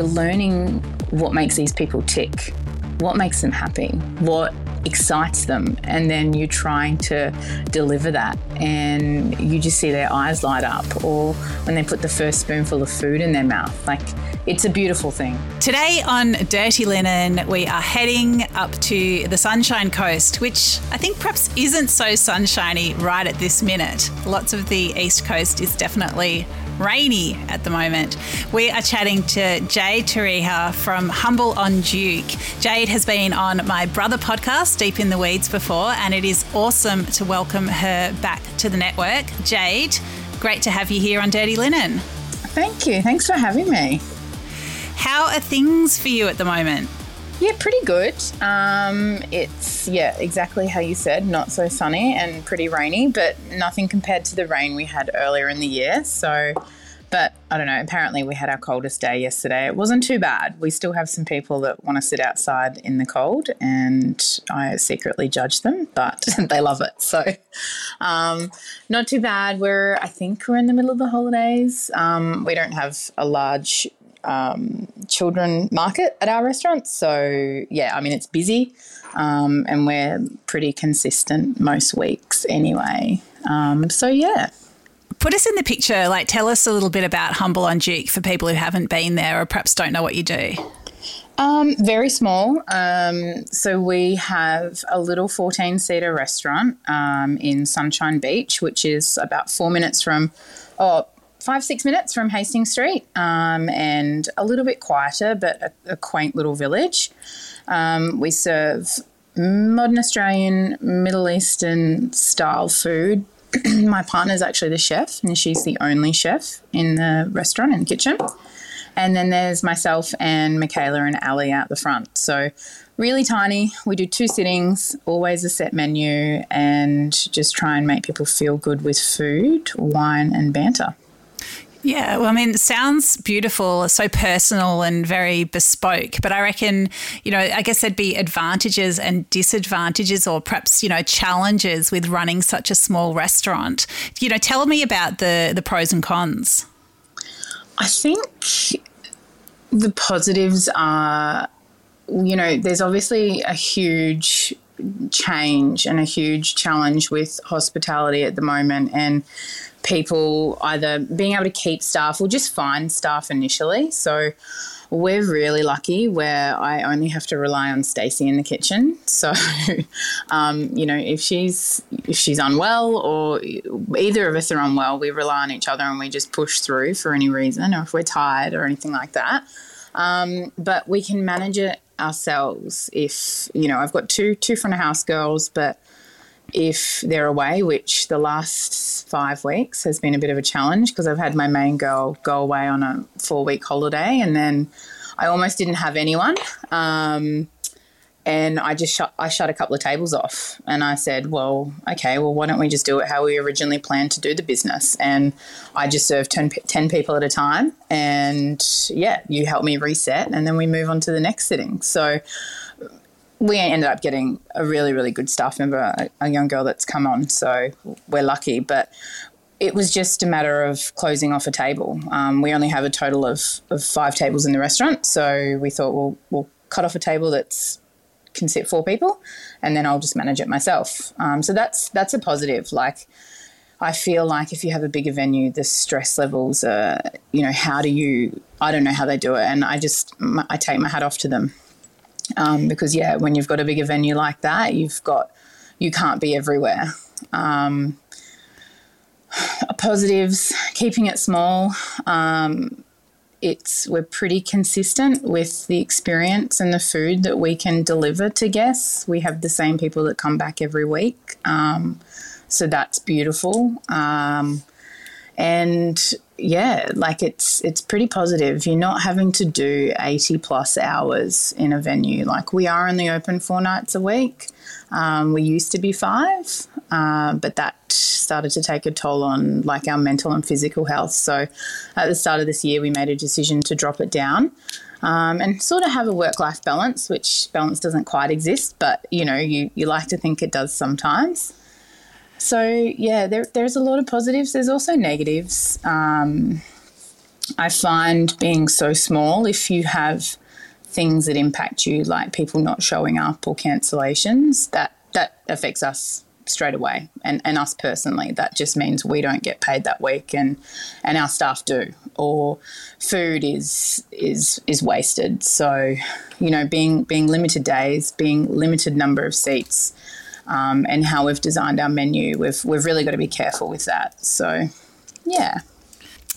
you're learning what makes these people tick, what makes them happy, what excites them and then you're trying to deliver that and you just see their eyes light up or when they put the first spoonful of food in their mouth. Like it's a beautiful thing. Today on dirty linen we are heading up to the sunshine coast which i think perhaps isn't so sunshiny right at this minute. Lots of the east coast is definitely rainy at the moment. We are chatting to Jade Taurihha from Humble on Duke. Jade has been on my brother podcast, Deep in the Weeds, before, and it is awesome to welcome her back to the network. Jade, great to have you here on Dirty Linen. Thank you. Thanks for having me. How are things for you at the moment? Yeah, pretty good. Um, it's, yeah, exactly how you said, not so sunny and pretty rainy, but nothing compared to the rain we had earlier in the year. So, but I don't know, apparently we had our coldest day yesterday. It wasn't too bad. We still have some people that want to sit outside in the cold, and I secretly judge them, but they love it. So, um, not too bad. We're, I think we're in the middle of the holidays. Um, we don't have a large um, children market at our restaurant. So, yeah, I mean, it's busy um, and we're pretty consistent most weeks anyway. Um, so, yeah. Put us in the picture. Like, tell us a little bit about Humble on Duke for people who haven't been there or perhaps don't know what you do. Um, very small. Um, so we have a little 14 seater restaurant um, in Sunshine Beach, which is about four minutes from, oh, five, six minutes from Hastings Street um, and a little bit quieter, but a, a quaint little village. Um, we serve modern Australian, Middle Eastern style food. My partner's actually the chef, and she's the only chef in the restaurant and kitchen. And then there's myself and Michaela and Ali out the front. So really tiny. We do two sittings, always a set menu, and just try and make people feel good with food, wine, and banter. Yeah, well, I mean, it sounds beautiful, so personal and very bespoke. But I reckon, you know, I guess there'd be advantages and disadvantages, or perhaps, you know, challenges with running such a small restaurant. You know, tell me about the the pros and cons. I think the positives are, you know, there's obviously a huge change and a huge challenge with hospitality at the moment, and people either being able to keep staff or just find staff initially. So we're really lucky where I only have to rely on Stacey in the kitchen. So, um, you know, if she's if she's unwell or either of us are unwell, we rely on each other and we just push through for any reason, or if we're tired or anything like that. Um, but we can manage it ourselves. If you know, I've got two two front of house girls, but if they're away, which the last five weeks has been a bit of a challenge because I've had my main girl go away on a four week holiday and then I almost didn't have anyone. Um, and I just shut I shut a couple of tables off and I said, well, okay, well, why don't we just do it how we originally planned to do the business? And I just serve 10, 10 people at a time. And yeah, you help me reset and then we move on to the next sitting. So we ended up getting a really, really good staff member, a, young girl that's come on. So we're lucky. But it was just a matter of closing off a table. Um, we only have a total of, of five tables in the restaurant. So we thought, well, we'll cut off a table that's can sit four people, and then I'll just manage it myself. Um, so that's that's a positive. Like I feel like if you have a bigger venue, the stress levels are, you know, how do you? I don't know how they do it, and I just I take my hat off to them. Um, because yeah, when you've got a bigger venue like that, you've got you can't be everywhere. Um, positives, keeping it small. Um, it's we're pretty consistent with the experience and the food that we can deliver to guests. We have the same people that come back every week, um, so that's beautiful. Um, and yeah, like it's it's pretty positive. You're not having to do 80 plus hours in a venue. Like we are only open four nights a week. Um, we used to be five, uh, but that started to take a toll on like our mental and physical health. So at the start of this year, we made a decision to drop it down. Um, and sort of have a work life balance, which balance doesn't quite exist, but you know, you, you like to think it does sometimes. So yeah, there, there's a lot of positives. There's also negatives. Um, I find being so small, if you have things that impact you, like people not showing up or cancellations, that that affects us straight away and, and us personally that just means we don't get paid that week and and our staff do or food is is is wasted so you know being being limited days being limited number of seats um, and how we've designed our menu we've we've really got to be careful with that so yeah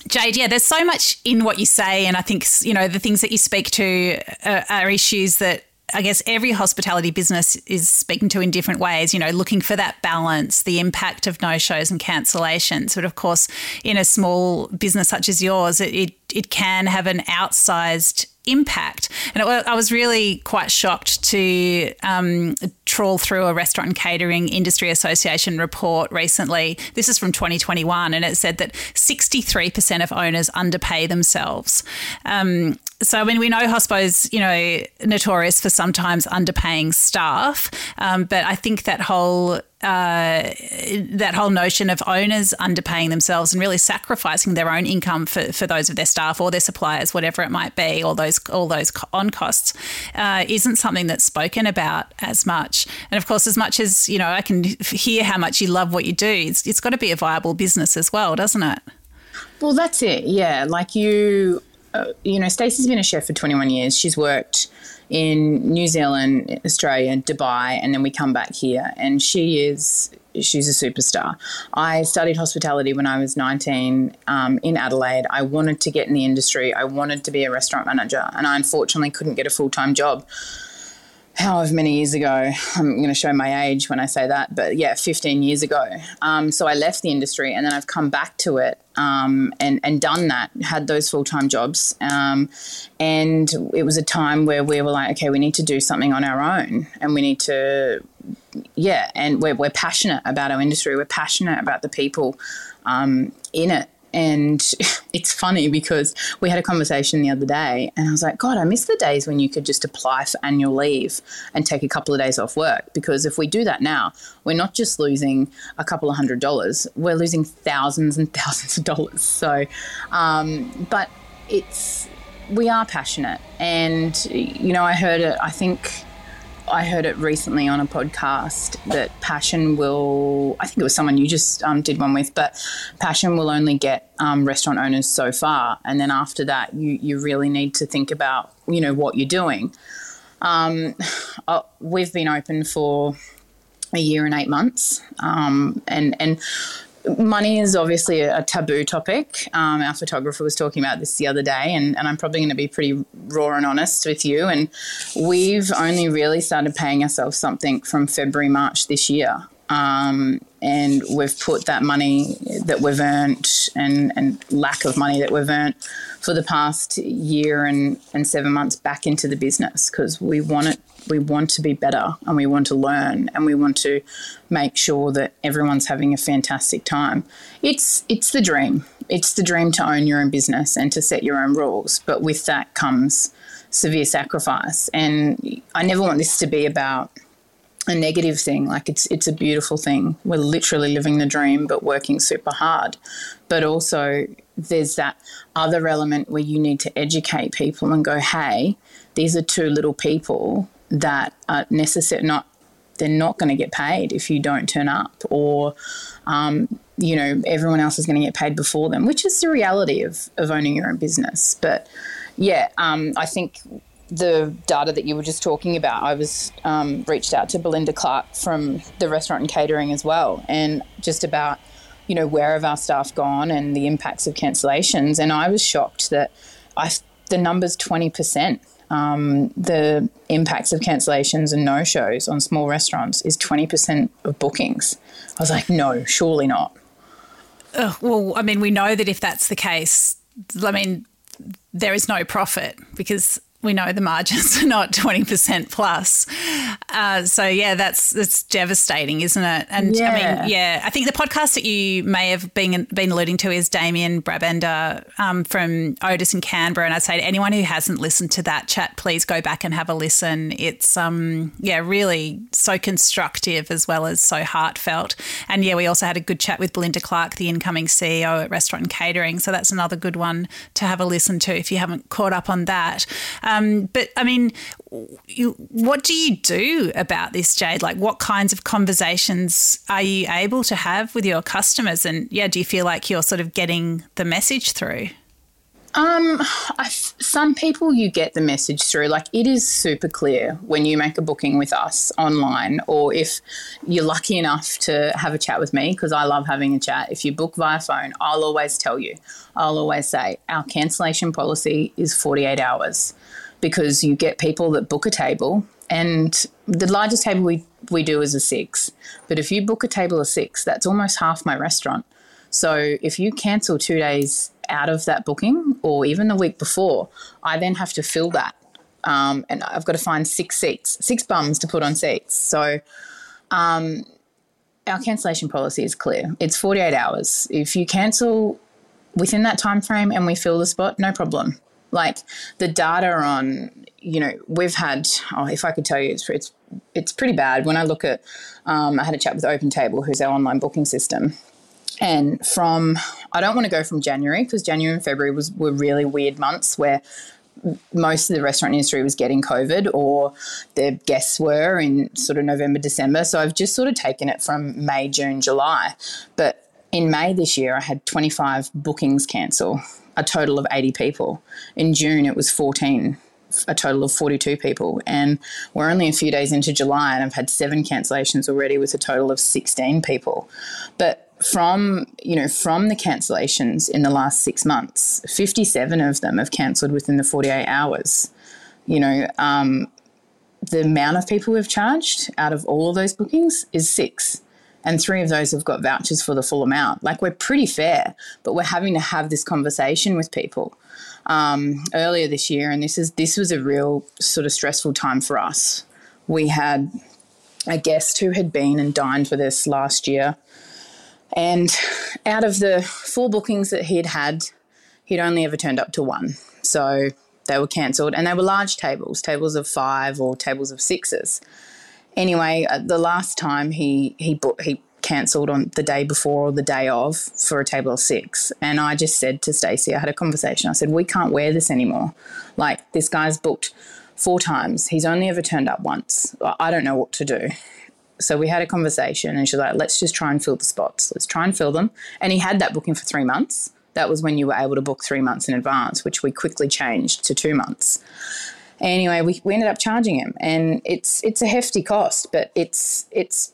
Jade, yeah, there's so much in what you say, and I think you know the things that you speak to are, are issues that I guess every hospitality business is speaking to in different ways, you know, looking for that balance, the impact of no shows and cancellations. But of course, in a small business such as yours, it, it, it can have an outsized impact. And it, I was really quite shocked to um, trawl through a Restaurant and Catering Industry Association report recently. This is from 2021, and it said that 63% of owners underpay themselves. Um, so I mean, we know Hospo's, you know, notorious for sometimes underpaying staff, um, but I think that whole uh, that whole notion of owners underpaying themselves and really sacrificing their own income for, for those of their staff or their suppliers, whatever it might be, all those all those on costs, uh, isn't something that's spoken about as much. And of course, as much as you know, I can hear how much you love what you do. It's, it's got to be a viable business as well, doesn't it? Well, that's it. Yeah, like you, uh, you know, Stacey's been a chef for 21 years. She's worked in New Zealand, Australia, Dubai, and then we come back here. And she is she's a superstar. I studied hospitality when I was 19 um, in Adelaide. I wanted to get in the industry. I wanted to be a restaurant manager, and I unfortunately couldn't get a full time job however many years ago. I'm going to show my age when I say that, but yeah, 15 years ago. Um, so I left the industry and then I've come back to it um, and, and done that, had those full time jobs. Um, and it was a time where we were like, okay, we need to do something on our own and we need to, yeah, and we're, we're passionate about our industry, we're passionate about the people um, in it. And it's funny because we had a conversation the other day, and I was like, God, I miss the days when you could just apply for annual leave and take a couple of days off work. Because if we do that now, we're not just losing a couple of hundred dollars, we're losing thousands and thousands of dollars. So, um, but it's, we are passionate. And, you know, I heard it, I think I heard it recently on a podcast that passion will, I think it was someone you just um, did one with, but passion will only get um, restaurant owners so far. And then after that, you, you really need to think about, you know, what you're doing. Um, uh, we've been open for a year and eight months. Um, and, and money is obviously a, taboo topic. Um, our photographer was talking about this the other day, and, and I'm probably going to be pretty raw and honest with you. And we've only really started paying ourselves something from February, March this year. Um, and we've put that money that we've earned and, and lack of money that we've earned for the past year and, and seven months back into the business because we want it we want to be better and we want to learn and we want to make sure that everyone's having a fantastic time. It's it's the dream. It's the dream to own your own business and to set your own rules, but with that comes severe sacrifice. And I never want this to be about a negative thing. Like it's it's a beautiful thing. We're literally living the dream but working super hard. But also there's that other element where you need to educate people and go, hey, these are two little people that are necessary not they're not going to get paid if you don't turn up or um, you know everyone else is going to get paid before them which is the reality of, of owning your own business. But yeah um, i think the data that you were just talking about i was um, reached out to belinda clarke from the restaurant and catering as well and just about you know where have our staff gone and the impacts of cancellations and i was shocked that i the numbers 20% um, the impacts of cancellations and no shows on small restaurants is 20% of bookings. I was like, no, surely not. Uh, well, I mean, we know that if that's the case, I mean, there is no profit because we know the margins are not 20% plus. Uh, so yeah, that's that's devastating, isn't it? And yeah. I mean, yeah, I think the podcast that you may have been been alluding to is Damien Brabender um, from Otis in Canberra, and I'd say to anyone who hasn't listened to that chat, please go back and have a listen. It's um yeah, really so constructive as well as so heartfelt. And yeah, we also had a good chat with Belinda Clarke, the incoming CEO at Restaurant and Catering. So that's another good one to have a listen to if you haven't caught up on that. Um, but I mean, you, what do you do about this, Jade? Like, what kinds of conversations are you able to have with your customers? And yeah, do you feel like you're sort of getting the message through? Um, I, some people you get the message through. Like it is super clear when you make a booking with us online, or if you're lucky enough to have a chat with me, because I love having a chat. If you book via phone, I'll always tell you. I'll always say our cancellation policy is 48 hours, because you get people that book a table, and the largest table we we do is a six. But if you book a table of six, that's almost half my restaurant. So if you cancel two days out of that booking or even the week before, I then have to fill that. Um, and I've got to find six seats, six bums to put on seats. So um, our cancellation policy is clear. It's 48 hours. If you cancel within that time frame and we fill the spot, no problem. Like the data on, you know, we've had. Oh, if I could tell you, it's it's, it's pretty bad. When I look at, um, I had a chat with Open Table, who's our online booking system, and from, I don't want to go from January because January and February was were really weird months where most of the restaurant industry was getting COVID or their guests were in sort of November, December. So I've just sort of taken it from May, June, July. But in May this year, I had 25 bookings cancel, a total of 80 people. In June, it was 14 a total of 42 people. And we're only a few days into July, and I've had seven cancellations already with a total of 16 people. But from you know from the cancellations in the last six months, 57 of them have cancelled within the 48 hours. You know, um, the amount of people we've charged out of all of those bookings is six. And three of those have got vouchers for the full amount. Like we're pretty fair, but we're having to have this conversation with people. Um, earlier this year, and this is this was a real sort of stressful time for us. We had a guest who had been and dined with us last year and out of the four bookings that he'd had, he'd only ever turned up to one. So they were cancelled, and they were large tables, tables of five or tables of sixes. Anyway, uh, the last time he he booked, he cancelled on the day before or the day of for a table of six, and I just said to Stacey, I had a conversation. I said, "We can't wear this anymore. Like this guy's booked four times. He's only ever turned up once. I don't know what to do." So we had a conversation and she's like, let's just try and fill the spots. Let's try and fill them. And he had that booking for three months. That was when you were able to book three months in advance, which we quickly changed to two months. Anyway, we, we ended up charging him and it's it's a hefty cost, but it's it's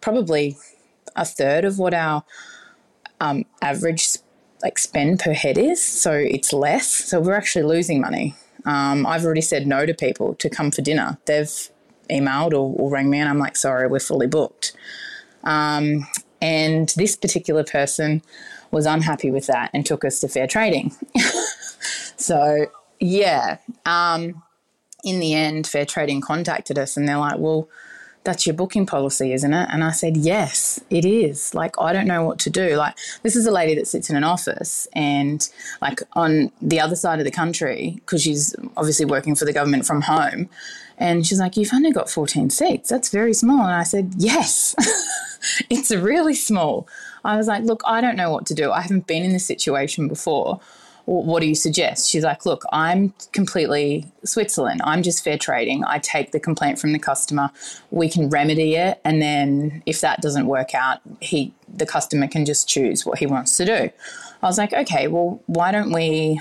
probably a third of what our um, average like spend per head is. So it's less. So we're actually losing money. Um, I've already said no to people to come for dinner. They've emailed or, or rang me and I'm like, sorry, we're fully booked. Um, and this particular person was unhappy with that and took us to fair trading. so, yeah, um, in the end, fair trading contacted us and they're like, well, that's your booking policy, isn't it? And I said, yes, it is. Like, I don't know what to do. Like, this is a lady that sits in an office and, like, on the other side of the country, because she's obviously working for the government from home, and she's like, You've only got 14 seats. That's very small. And I said, Yes, it's really small. I was like, Look, I don't know what to do. I haven't been in this situation before. What do you suggest? She's like, Look, I'm completely Switzerland. I'm just fair trading. I take the complaint from the customer. We can remedy it. And then if that doesn't work out, he, the customer can just choose what he wants to do. I was like, Okay, well, why don't we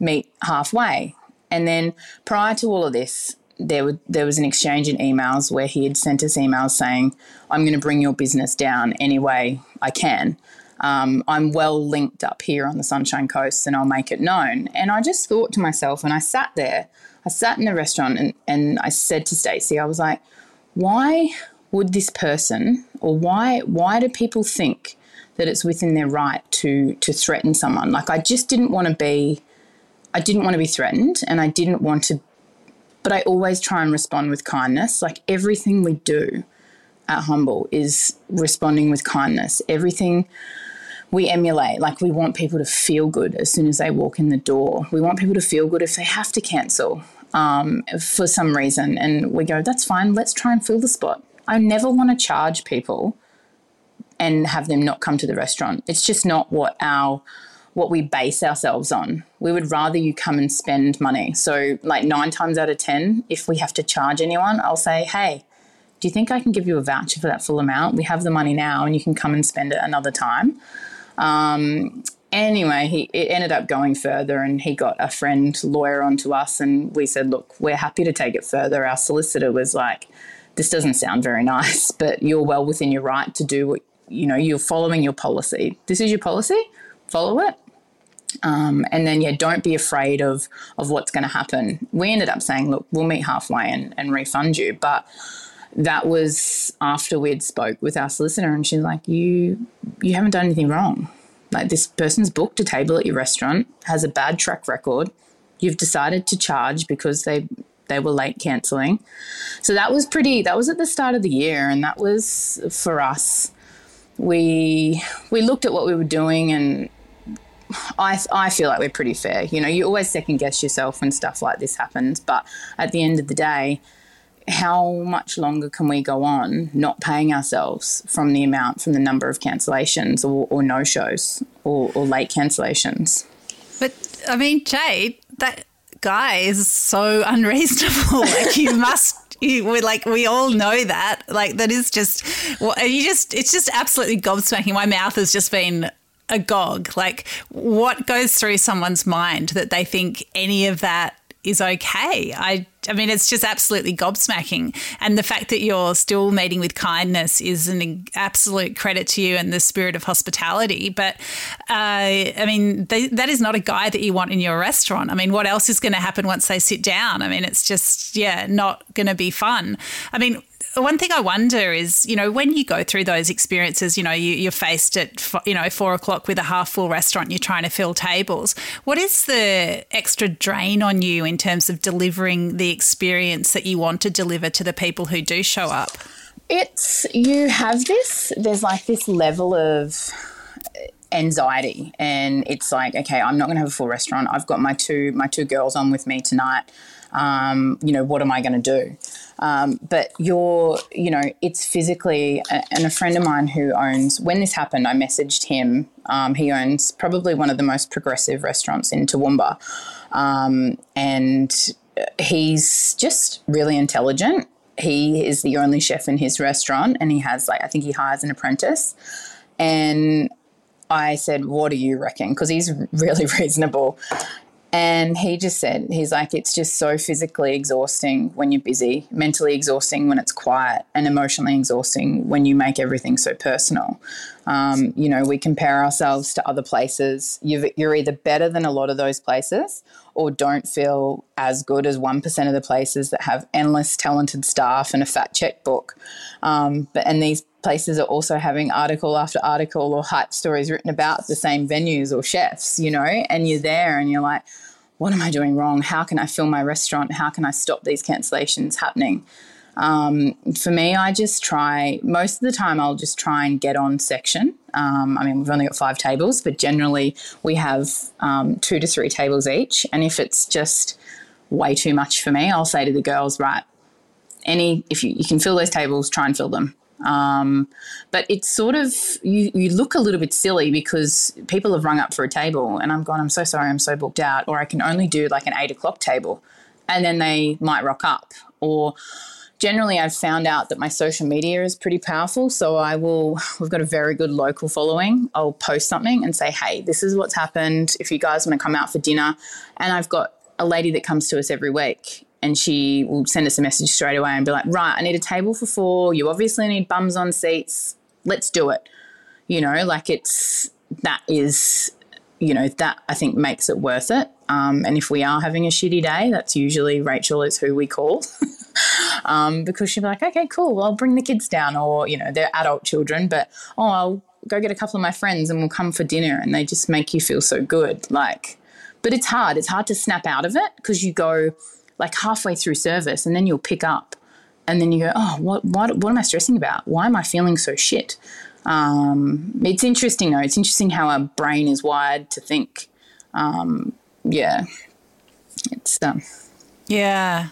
meet halfway? And then prior to all of this, there, were, there was an exchange in emails where he had sent us emails saying, I'm going to bring your business down any way I can. Um, I'm well linked up here on the Sunshine Coast and I'll make it known. And I just thought to myself, and I sat there, I sat in the restaurant and, and I said to Stacey, I was like, why would this person or why why do people think that it's within their right to to threaten someone? Like I just didn't want to be I didn't want to be threatened and I didn't want to, but I always try and respond with kindness. Like everything we do at Humble is responding with kindness. Everything we emulate, like we want people to feel good as soon as they walk in the door. We want people to feel good if they have to cancel um, for some reason. And we go, that's fine, let's try and fill the spot. I never want to charge people and have them not come to the restaurant. It's just not what our what we base ourselves on. We would rather you come and spend money. So, like nine times out of 10, if we have to charge anyone, I'll say, hey, do you think I can give you a voucher for that full amount? We have the money now and you can come and spend it another time. Um, anyway, he it ended up going further and he got a friend lawyer onto us and we said, look, we're happy to take it further. Our solicitor was like, this doesn't sound very nice, but you're well within your right to do what, you know, you're following your policy. This is your policy, follow it. Um, and then yeah, don't be afraid of of what's going to happen. We ended up saying, look, we'll meet halfway and, and refund you, but that was after we'd spoke with our solicitor, and she's like, you you haven't done anything wrong. Like this person's booked a table at your restaurant, has a bad track record. You've decided to charge because they they were late cancelling. So that was pretty. That was at the start of the year, and that was for us. We we looked at what we were doing, and I I feel like we're pretty fair. You know, you always second guess yourself when stuff like this happens, but at the end of the day, how much longer can we go on not paying ourselves from the amount from the number of cancellations or, or no shows or, or late cancellations? But I mean, Jade, that guy is so unreasonable. like you must you, we're like we all know that. Like that is just you just it's just absolutely gobsmacking. My mouth has just been agog. Like what goes through someone's mind that they think any of that is okay. I I mean, it's just absolutely gobsmacking. And the fact that you're still meeting with kindness is an absolute credit to you and the spirit of hospitality. But uh, I mean, they, that is not a guy that you want in your restaurant. I mean, what else is going to happen once they sit down? I mean, it's just, yeah, not going to be fun. I mean, one thing I wonder is, you know, when you go through those experiences, you know, you, are faced at, you know, four o'clock with a half full restaurant, you're trying to fill tables. What is the extra drain on you in terms of delivering the experience that you want to deliver to the people who do show up? It's, you have this, there's like this level of, anxiety and it's like okay i'm not going to have a full restaurant i've got my two my two girls on with me tonight um, you know what am i going to do um, but you're, you know, it's physically, and a friend of mine who owns, when this happened, I messaged him. Um, he owns probably one of the most progressive restaurants in Toowoomba. Um, and he's just really intelligent. He is the only chef in his restaurant, and he has, like, I think he hires an apprentice. And I said, What do you reckon? Because he's really reasonable. And he just said, he's like, it's just so physically exhausting when you're busy, mentally exhausting when it's quiet, and emotionally exhausting when you make everything so personal. Um, you know, we compare ourselves to other places. you are either better than a lot of those places or don't feel as good as 1% of the places that have endless talented staff and a fat checkbook. Um, but, and these places are also having article after article or hype stories written about the same venues or chefs, you know, and you're there and you're like, what am I doing wrong? How can I fill my restaurant? How can I stop these cancellations happening? Um, for me, I just try, most of the time, I'll just try and get on section. Um, I mean, we've only got five tables, but generally we have um, two to three tables each. And if it's just way too much for me, I'll say to the girls, right, any, if you, you can fill those tables, try and fill them. Um, but it's sort of you, you look a little bit silly because people have rung up for a table and I'm gone, I'm so sorry, I'm so booked out, or I can only do like an eight o'clock table. And then they might rock up. Or generally I've found out that my social media is pretty powerful. So I will we've got a very good local following. I'll post something and say, Hey, this is what's happened. If you guys want to come out for dinner and I've got a lady that comes to us every week and she will send us a message straight away and be like, right, I need a table for four. You obviously need bums on seats. Let's do it. You know, like it's that is, you know, that I think makes it worth it. Um, and if we are having a shitty day, that's usually Rachel is who we call. um, because she'll be like, okay, cool, well, I'll bring the kids down, or, you know, they're adult children, but, oh, I'll go get a couple of my friends and we'll come for dinner. And they just make you feel so good. Like, but it's hard. It's hard to snap out of it because you go like halfway through service and then you'll pick up and then you go, oh, what, what, what am I stressing about? Why am I feeling so shit? Um, it's interesting though. It's interesting how our brain is wired to think. Um, yeah, it's um, yeah,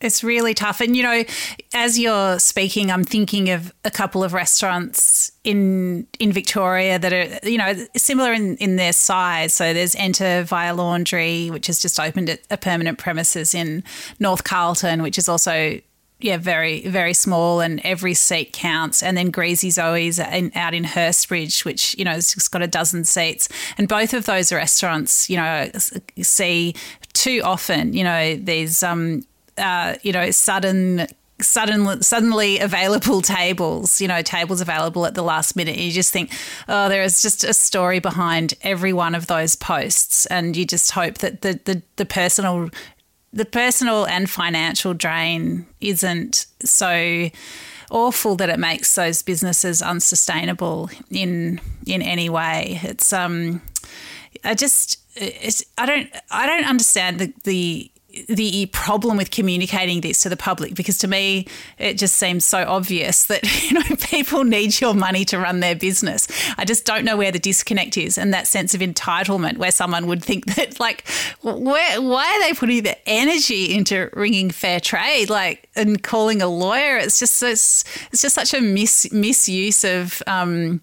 it's really tough. And, you know, as you're speaking, I'm thinking of a couple of restaurants in in Victoria that are, you know, similar in, in their size. So there's Enter Via Laundry, which has just opened a permanent premises in North Carlton, which is also yeah, very, very small, and every seat counts. And then Greasy Zoe's in, out in Hurstbridge, which, you know, has just got a dozen seats. And both of those restaurants, you know, see too often, you know, these um, uh, you know, sudden suddenly suddenly available tables you know tables available at the last minute you just think oh there is just a story behind every one of those posts and you just hope that the the, the personal the personal and financial drain isn't so awful that it makes those businesses unsustainable in in any way. It's um i just it's i don't i don't understand the the the problem with communicating this to the public because to me it just seems so obvious that you know people need your money to run their business. I just don't know where the disconnect is and that sense of entitlement where someone would think that like where why are they putting the energy into ringing fair trade like and calling a lawyer? It's just it's, it's just such a mis, misuse of. Um,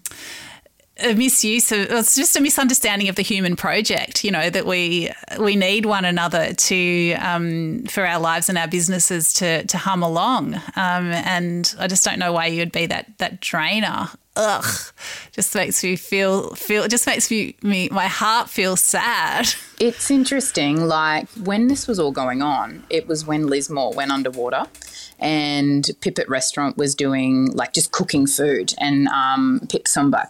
a misuse of it's just a misunderstanding of the human project you know that we we need one another to um, for our lives and our businesses to to hum along. Um, and I just don't know why you'd be that that drainer ugh just makes me feel feel just makes me, me my heart feel sad it's interesting like when this was all going on it was when Lismore went underwater and Pipit Restaurant was doing like just cooking food, and um, Pip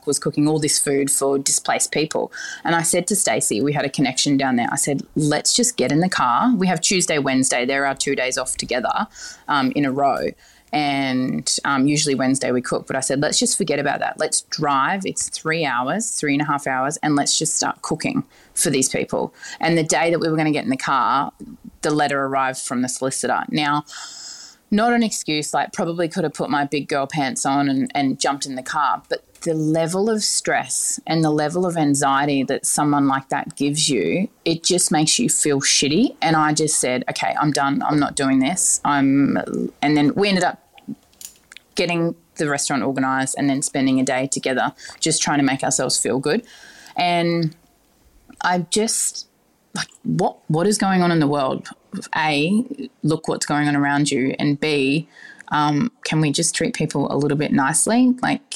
was cooking all this food for displaced people. And I said to Stacey, we had a connection down there. I said, let's just get in the car. We have Tuesday, Wednesday. There are two days off together um, in a row and um, usually Wednesday we cook. But I said, let's just forget about that. Let's drive. It's three hours, three and a half hours, and let's just start cooking for these people. And the day that we were going to get in the car, the letter arrived from the solicitor. Now, not an excuse, like probably could have put my big girl pants on and, and jumped in the car, but the level of stress and the level of anxiety that someone like that gives you, it just makes you feel shitty. And I just said, okay, I'm done. I'm not doing this. I'm, and then we ended up getting the restaurant organized and then spending a day together, just trying to make ourselves feel good. And I just, like, what, what is going on in the world? A, look what's going on around you, and B, um, can we just treat people a little bit nicely? Like,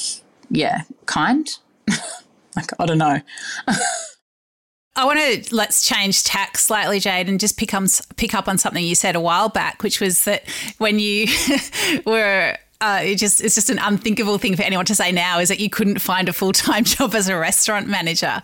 yeah, kind? like, I don't know. I want to let's change tack slightly, Jade, and just pick up pick up on something you said a while back, which was that when you were uh, it just it's just an unthinkable thing for anyone to say now is that you couldn't find a full time job as a restaurant manager.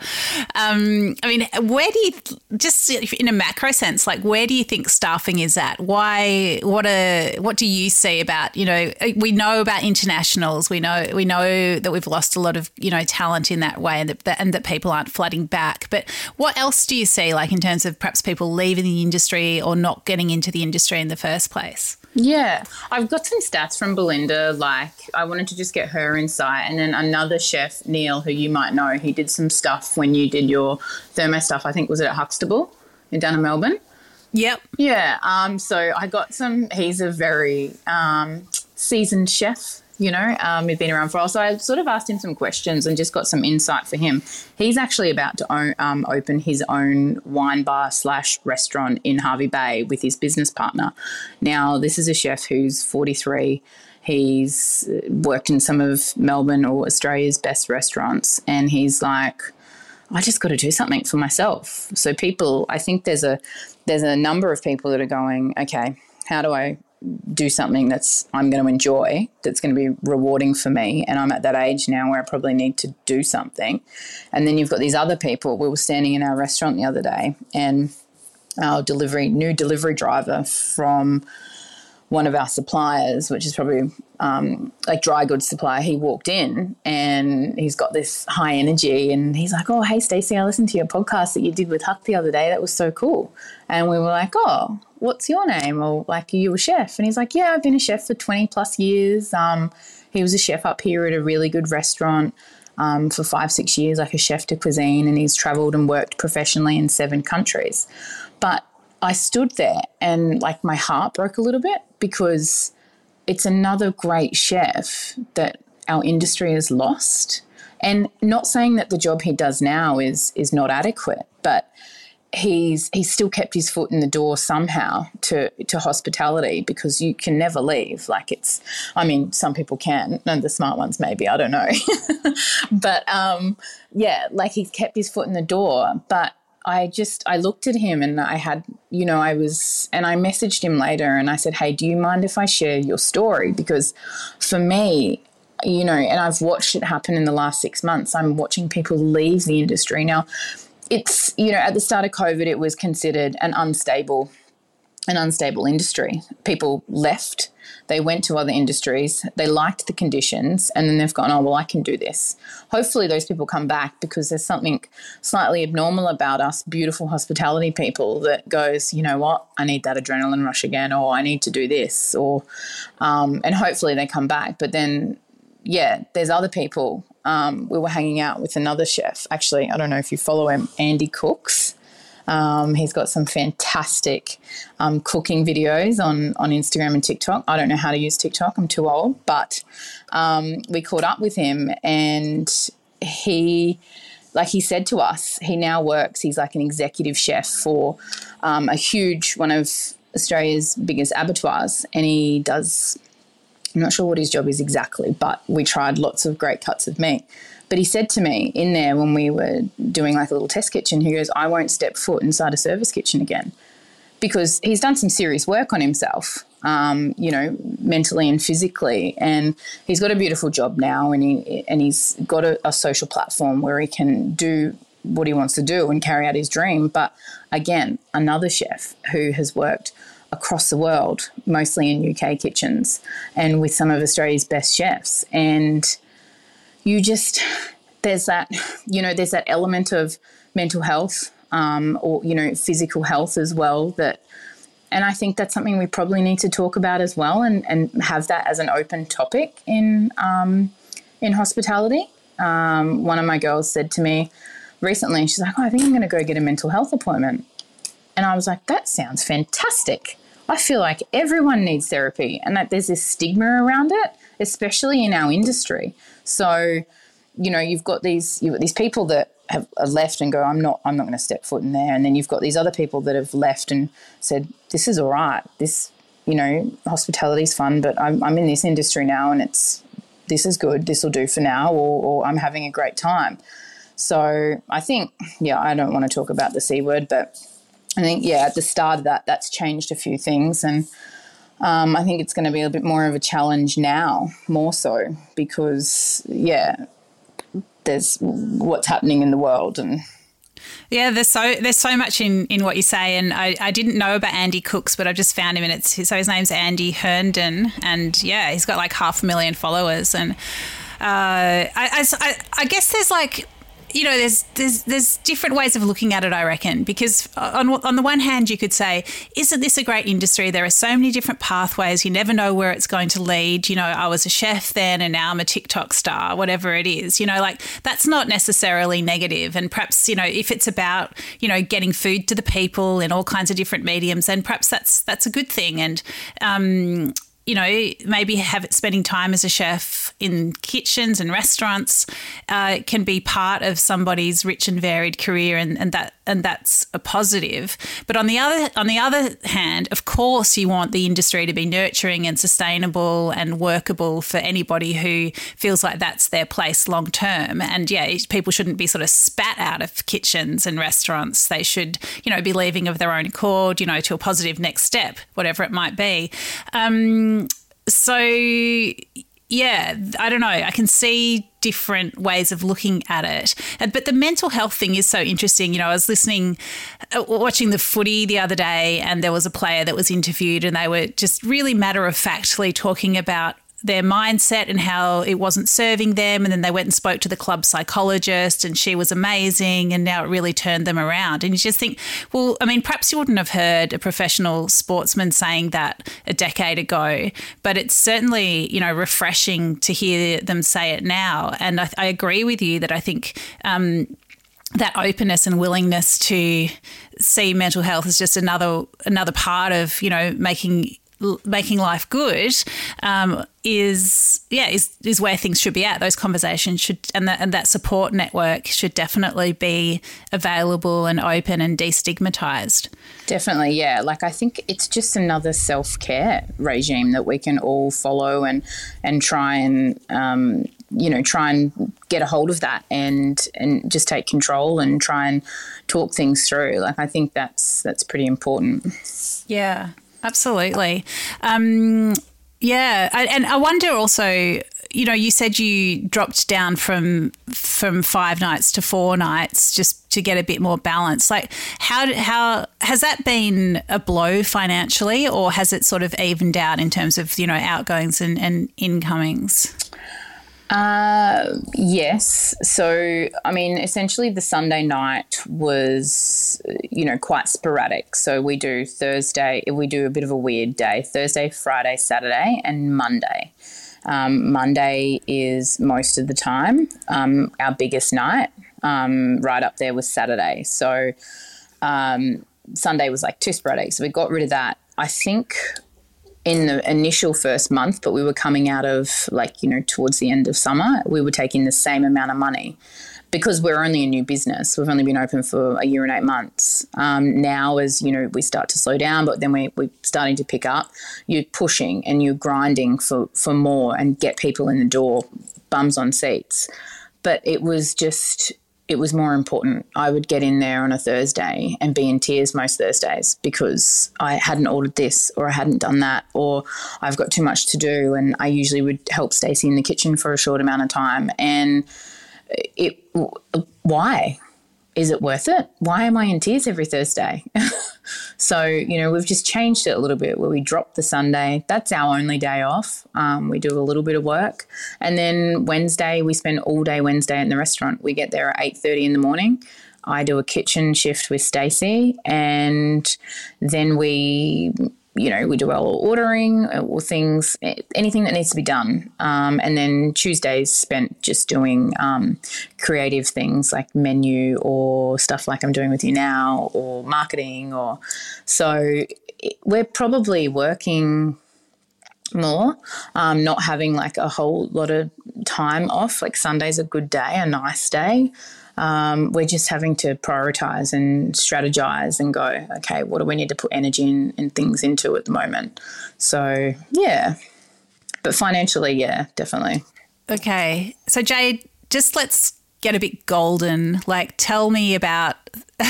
Um, I mean, where do you just in a macro sense, like where do you think staffing is at? Why? What a what do you see about you know we know about internationals. We know we know that we've lost a lot of you know talent in that way, and that and that people aren't flooding back. But what else do you see like in terms of perhaps people leaving the industry or not getting into the industry in the first place? Yeah, I've got some stats from Belinda. Like, I wanted to just get her insight. And then another chef, Neil, who you might know, he did some stuff when you did your thermo stuff. I think was it at Huxtable in down in Melbourne. Yep. Yeah. Um. So I got some. He's a very um, seasoned chef you know, um, he'd been around for a while. So I sort of asked him some questions and just got some insight for him. He's actually about to own, um, open his own wine bar slash restaurant in Hervey Bay with his business partner. Now, this is a chef who's 43. He's worked in some of Melbourne or Australia's best restaurants, and he's like, I just got to do something for myself. So people, I think there's a there's a number of people that are going, okay, how do I do something that's I'm going to enjoy, that's going to be rewarding for me. And I'm at that age now where I probably need to do something. And then you've got these other people. We were standing in our restaurant the other day, and our delivery new delivery driver from one of our suppliers, which is probably um, like dry goods supplier, he walked in and he's got this high energy and he's like, "Oh, hey Stacey, I listened to your podcast that you did with Huck the other day. That was so cool." And we were like, "Oh, what's your name?" Or like, "Are you a chef?" And he's like, "Yeah, I've been a chef for twenty plus years. Um, he was a chef up here at a really good restaurant." Um, for five, six years, like a chef de cuisine, and he's traveled and worked professionally in seven countries. But I stood there and like my heart broke a little bit because it's another great chef that our industry has lost. And not saying that the job he does now is is not adequate, but he's he's still kept his foot in the door somehow to to hospitality because you can never leave. Like it's, I mean, some people can, and the smart ones maybe I don't know, but um, yeah, like he's kept his foot in the door, but I just I looked at him and I had you know I was and I messaged him later and I said hey do you mind if I share your story? Because for me you know and I've watched it happen in the last 6 months I'm watching people leave the industry. Now it's you know at the start of covid it was considered an unstable an unstable industry. People left they went to other industries, they liked the conditions, and then they've gone, oh, well, I can do this. Hopefully, those people come back because there's something slightly abnormal about us, beautiful hospitality people, that goes, you know what, I need that adrenaline rush again, or I need to do this, or, um, and hopefully they come back. But then, yeah, there's other people. Um, we were hanging out with another chef. Actually, I don't know if you follow him, Andy Cooks. Um, he's got some fantastic um, cooking videos on, on Instagram and TikTok. I don't know how to use TikTok, I'm too old, but um, we caught up with him and he, like he said to us, he now works, he's like an executive chef for um, a huge, one of Australia's biggest abattoirs, and he does. I'm not sure what his job is exactly, but we tried lots of great cuts of meat. But he said to me in there when we were doing like a little test kitchen, he goes, I won't step foot inside a service kitchen again because he's done some serious work on himself, um, you know, mentally and physically. And he's got a beautiful job now and, he, and he's got a, a social platform where he can do what he wants to do and carry out his dream. But again, another chef who has worked across the world, mostly in UK kitchens and with some of Australia's best chefs. And you just there's that you know there's that element of mental health um, or you know physical health as well that and I think that's something we probably need to talk about as well and, and have that as an open topic in um, in hospitality. Um, one of my girls said to me recently, she's like, oh, I think I'm going to go get a mental health appointment. And I was like, that sounds fantastic. I feel like everyone needs therapy and that there's this stigma around it, especially in our industry. So, you know, you've got these you've got these people that have left and go, I'm not I'm not going to step foot in there, and then you've got these other people that have left and said, this is all right. This, you know, hospitality is fun, but I'm I'm in this industry now, and it's this is good. This will do for now, or, or I'm having a great time. So I think, yeah, I don't want to talk about the c word, but I think yeah, at the start of that, that's changed a few things and. Um, I think it's going to be a bit more of a challenge now, more so, because, yeah, there's what's happening in the world and yeah, there's so there's so much in, in what you say, and I, I didn't know about Andy Cooks, but I've just found him, and it's so his name's Andy Hearnden, and yeah, he's got like half a million followers, and uh, I, I, I guess there's like you know, there's there's there's different ways of looking at it. I reckon because on on the one hand, you could say, isn't this a great industry? There are so many different pathways. You never know where it's going to lead. You know, I was a chef then, and now I'm a TikTok star. Whatever it is, you know, like that's not necessarily negative. And perhaps you know, if it's about you know getting food to the people in all kinds of different mediums, then perhaps that's that's a good thing. And um, you know, maybe have spending time as a chef in kitchens and restaurants uh, can be part of somebody's rich and varied career, and, and that and that's a positive. But on the other on the other hand, of course, you want the industry to be nurturing and sustainable and workable for anybody who feels like that's their place long term. And yeah, people shouldn't be sort of spat out of kitchens and restaurants. They should, you know, be leaving of their own accord, you know, to a positive next step, whatever it might be. Um, so yeah, I don't know. I can see different ways of looking at it. But the mental health thing is so interesting. You know, I was listening, uh, watching the footy the other day, and there was a player that was interviewed, and they were just really matter of factly talking about their mindset and how it wasn't serving them. And then they went and spoke to the club psychologist, and she was amazing. And now it really turned them around. And you just think, well, I mean, perhaps you wouldn't have heard a professional sportsman saying that a decade ago, but it's certainly, you know, refreshing to hear them say it now. And I, I agree with you that I think. Um, that openness and willingness to see mental health as just another another part of you know making making life good um, is yeah is is where things should be at. Those conversations should and that and that support network should definitely be available and open and destigmatized. Definitely, yeah. Like I think it's just another self care regime that we can all follow and and try and um, you know try and get a hold of that and and just take control and try and talk things through. Like I think that's that's pretty important. Yeah, Absolutely. Um, yeah, I, and I wonder also. You know, you said you dropped down from from five nights to four nights just to get a bit more balance. Like, how how has that been a blow financially, or has it sort of evened out in terms of you know outgoings and, and incomings? Uh, yes. So, I mean, essentially, the Sunday night was, you know, quite sporadic. So, we do Thursday, we do a bit of a weird day Thursday, Friday, Saturday, and Monday. Um, Monday is most of the time um, our biggest night, um, right up there with Saturday. So, um, Sunday was like too sporadic. So, we got rid of that. I think in the initial first month, but we were coming out of like, you know, towards the end of summer, we were taking the same amount of money because we're only a new business. We've only been open for a year and eight months. Um, now, as you know, we start to slow down, but then we, we're starting to pick up. You're pushing and you're grinding for, for more and get people in the door, bums on seats. But it was just, it was more important. I would get in there on a Thursday and be in tears most Thursdays because I hadn't ordered this or I hadn't done that or I've got too much to do. And I usually would help Stacey in the kitchen for a short amount of time. And it, why? Is it worth it? Why am I in tears every Thursday? So, you know, we've just changed it a little bit where we drop the Sunday. That's our only day off. Um, we do a little bit of work. And then Wednesday, we spend all day Wednesday in the restaurant. We get there at 8.30 in the morning. I do a kitchen shift with Stacey and then we you know, we do our ordering or things, anything that needs to be done. Um, and then Tuesdays spent just doing um, creative things like menu or stuff like I'm doing with you now or marketing or so we're probably working more, um, not having like a whole lot of time off. Like Sunday's a good day, a nice day um, we're just having to prioritize and strategize and go, okay, what do we need to put energy and, and things into at the moment? So, yeah. But financially, yeah, definitely. Okay. So, Jade, just let's get a bit golden. Like, tell me about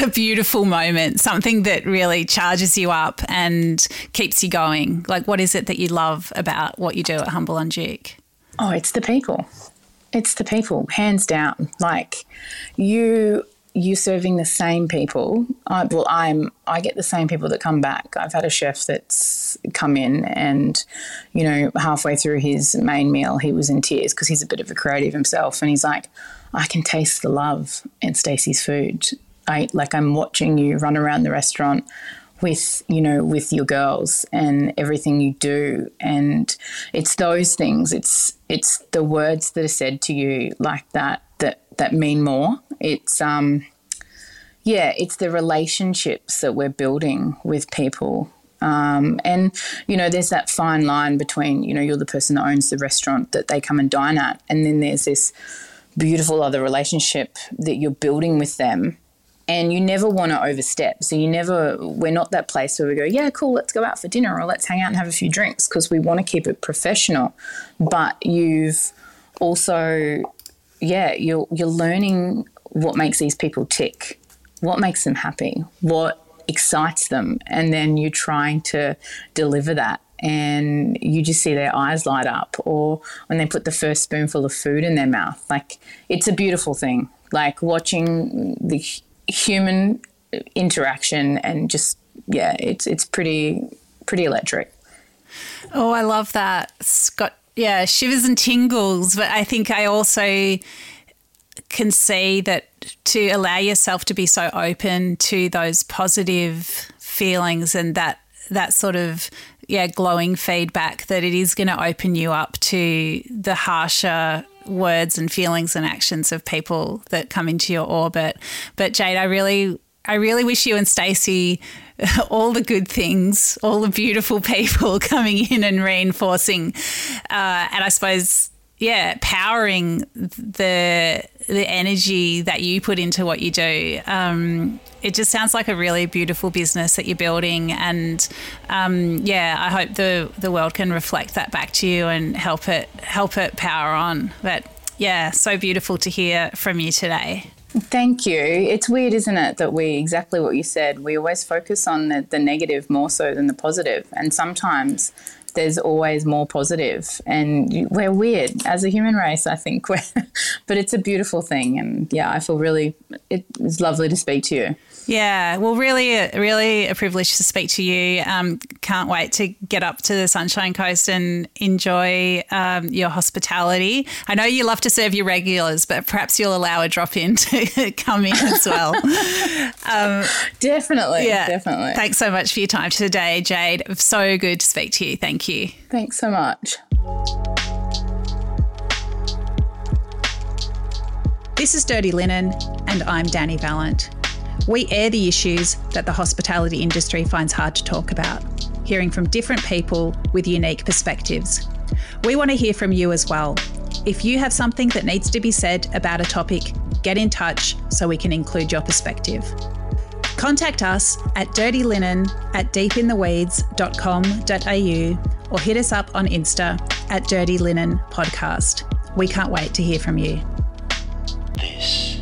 a beautiful moment, something that really charges you up and keeps you going. Like, what is it that you love about what you do at Humble and Duke? Oh, it's the people. It's the people, hands down. Like you you serving the same people. I, well, I'm I get the same people that come back. I've had a chef that's come in and, you know, halfway through his main meal, he was in tears because he's a bit of a creative himself, and he's like, I can taste the love in Stacey's food. I like I'm watching you run around the restaurant with you know with your girls and everything you do. And it's those things. It's it's the words that are said to you like that that that mean more. It's um yeah it's the relationships that we're building with people. Um, and you know there's that fine line between you know you're the person that owns the restaurant that they come and dine at and then there's this beautiful other relationship that you're building with them and you never want to overstep. So you never, we're not that place where we go, yeah, cool, let's go out for dinner or let's hang out and have a few drinks because we want to keep it professional. But you've also, yeah, you're you're learning what makes these people tick, what makes them happy, what excites them. And then you're trying to deliver that and you just see their eyes light up or when they put the first spoonful of food in their mouth like it's a beautiful thing like watching the human interaction and just yeah it's it's pretty pretty electric. Oh i love that. Scott yeah shivers and tingles but i think i also can see that to allow yourself to be so open to those positive feelings and that that sort of yeah glowing feedback that it is going to open you up to the harsher words and feelings and actions of people that come into your orbit. But jade i really i really wish you and stacey all the good things all the beautiful people coming in and reinforcing uh, and i suppose yeah, powering the the energy that you put into what you do. Um, it just sounds like a really beautiful business that you're building, and um, yeah, I hope the the world can reflect that back to you and help it help it power on. But yeah, so beautiful to hear from you today. Thank you. It's weird, isn't it, that we exactly what you said. We always focus on the, the negative more so than the positive, and sometimes there's always more positive and we're weird as a human race i think we're but it's a beautiful thing and yeah i feel really it was lovely to speak to you yeah, well, really, really a privilege to speak to you. Um, can't wait to get up to the Sunshine Coast and enjoy um, your hospitality. I know you love to serve your regulars, but perhaps you'll allow a drop in to come in as well. um, definitely, yeah, definitely. Thanks so much for your time today, Jade. So good to speak to you. Thank you. Thanks so much. This is Dirty Linen, and I'm Dani Valent. We air the issues that the hospitality industry finds hard to talk about, hearing from different people with unique perspectives. We want to hear from you as well. If you have something that needs to be said about a topic, get in touch so we can include your perspective. Contact us at dirtylinen at deepintheweeds.com.au or hit us up on Insta at Dirty Linen Podcast. We can't wait to hear from you. This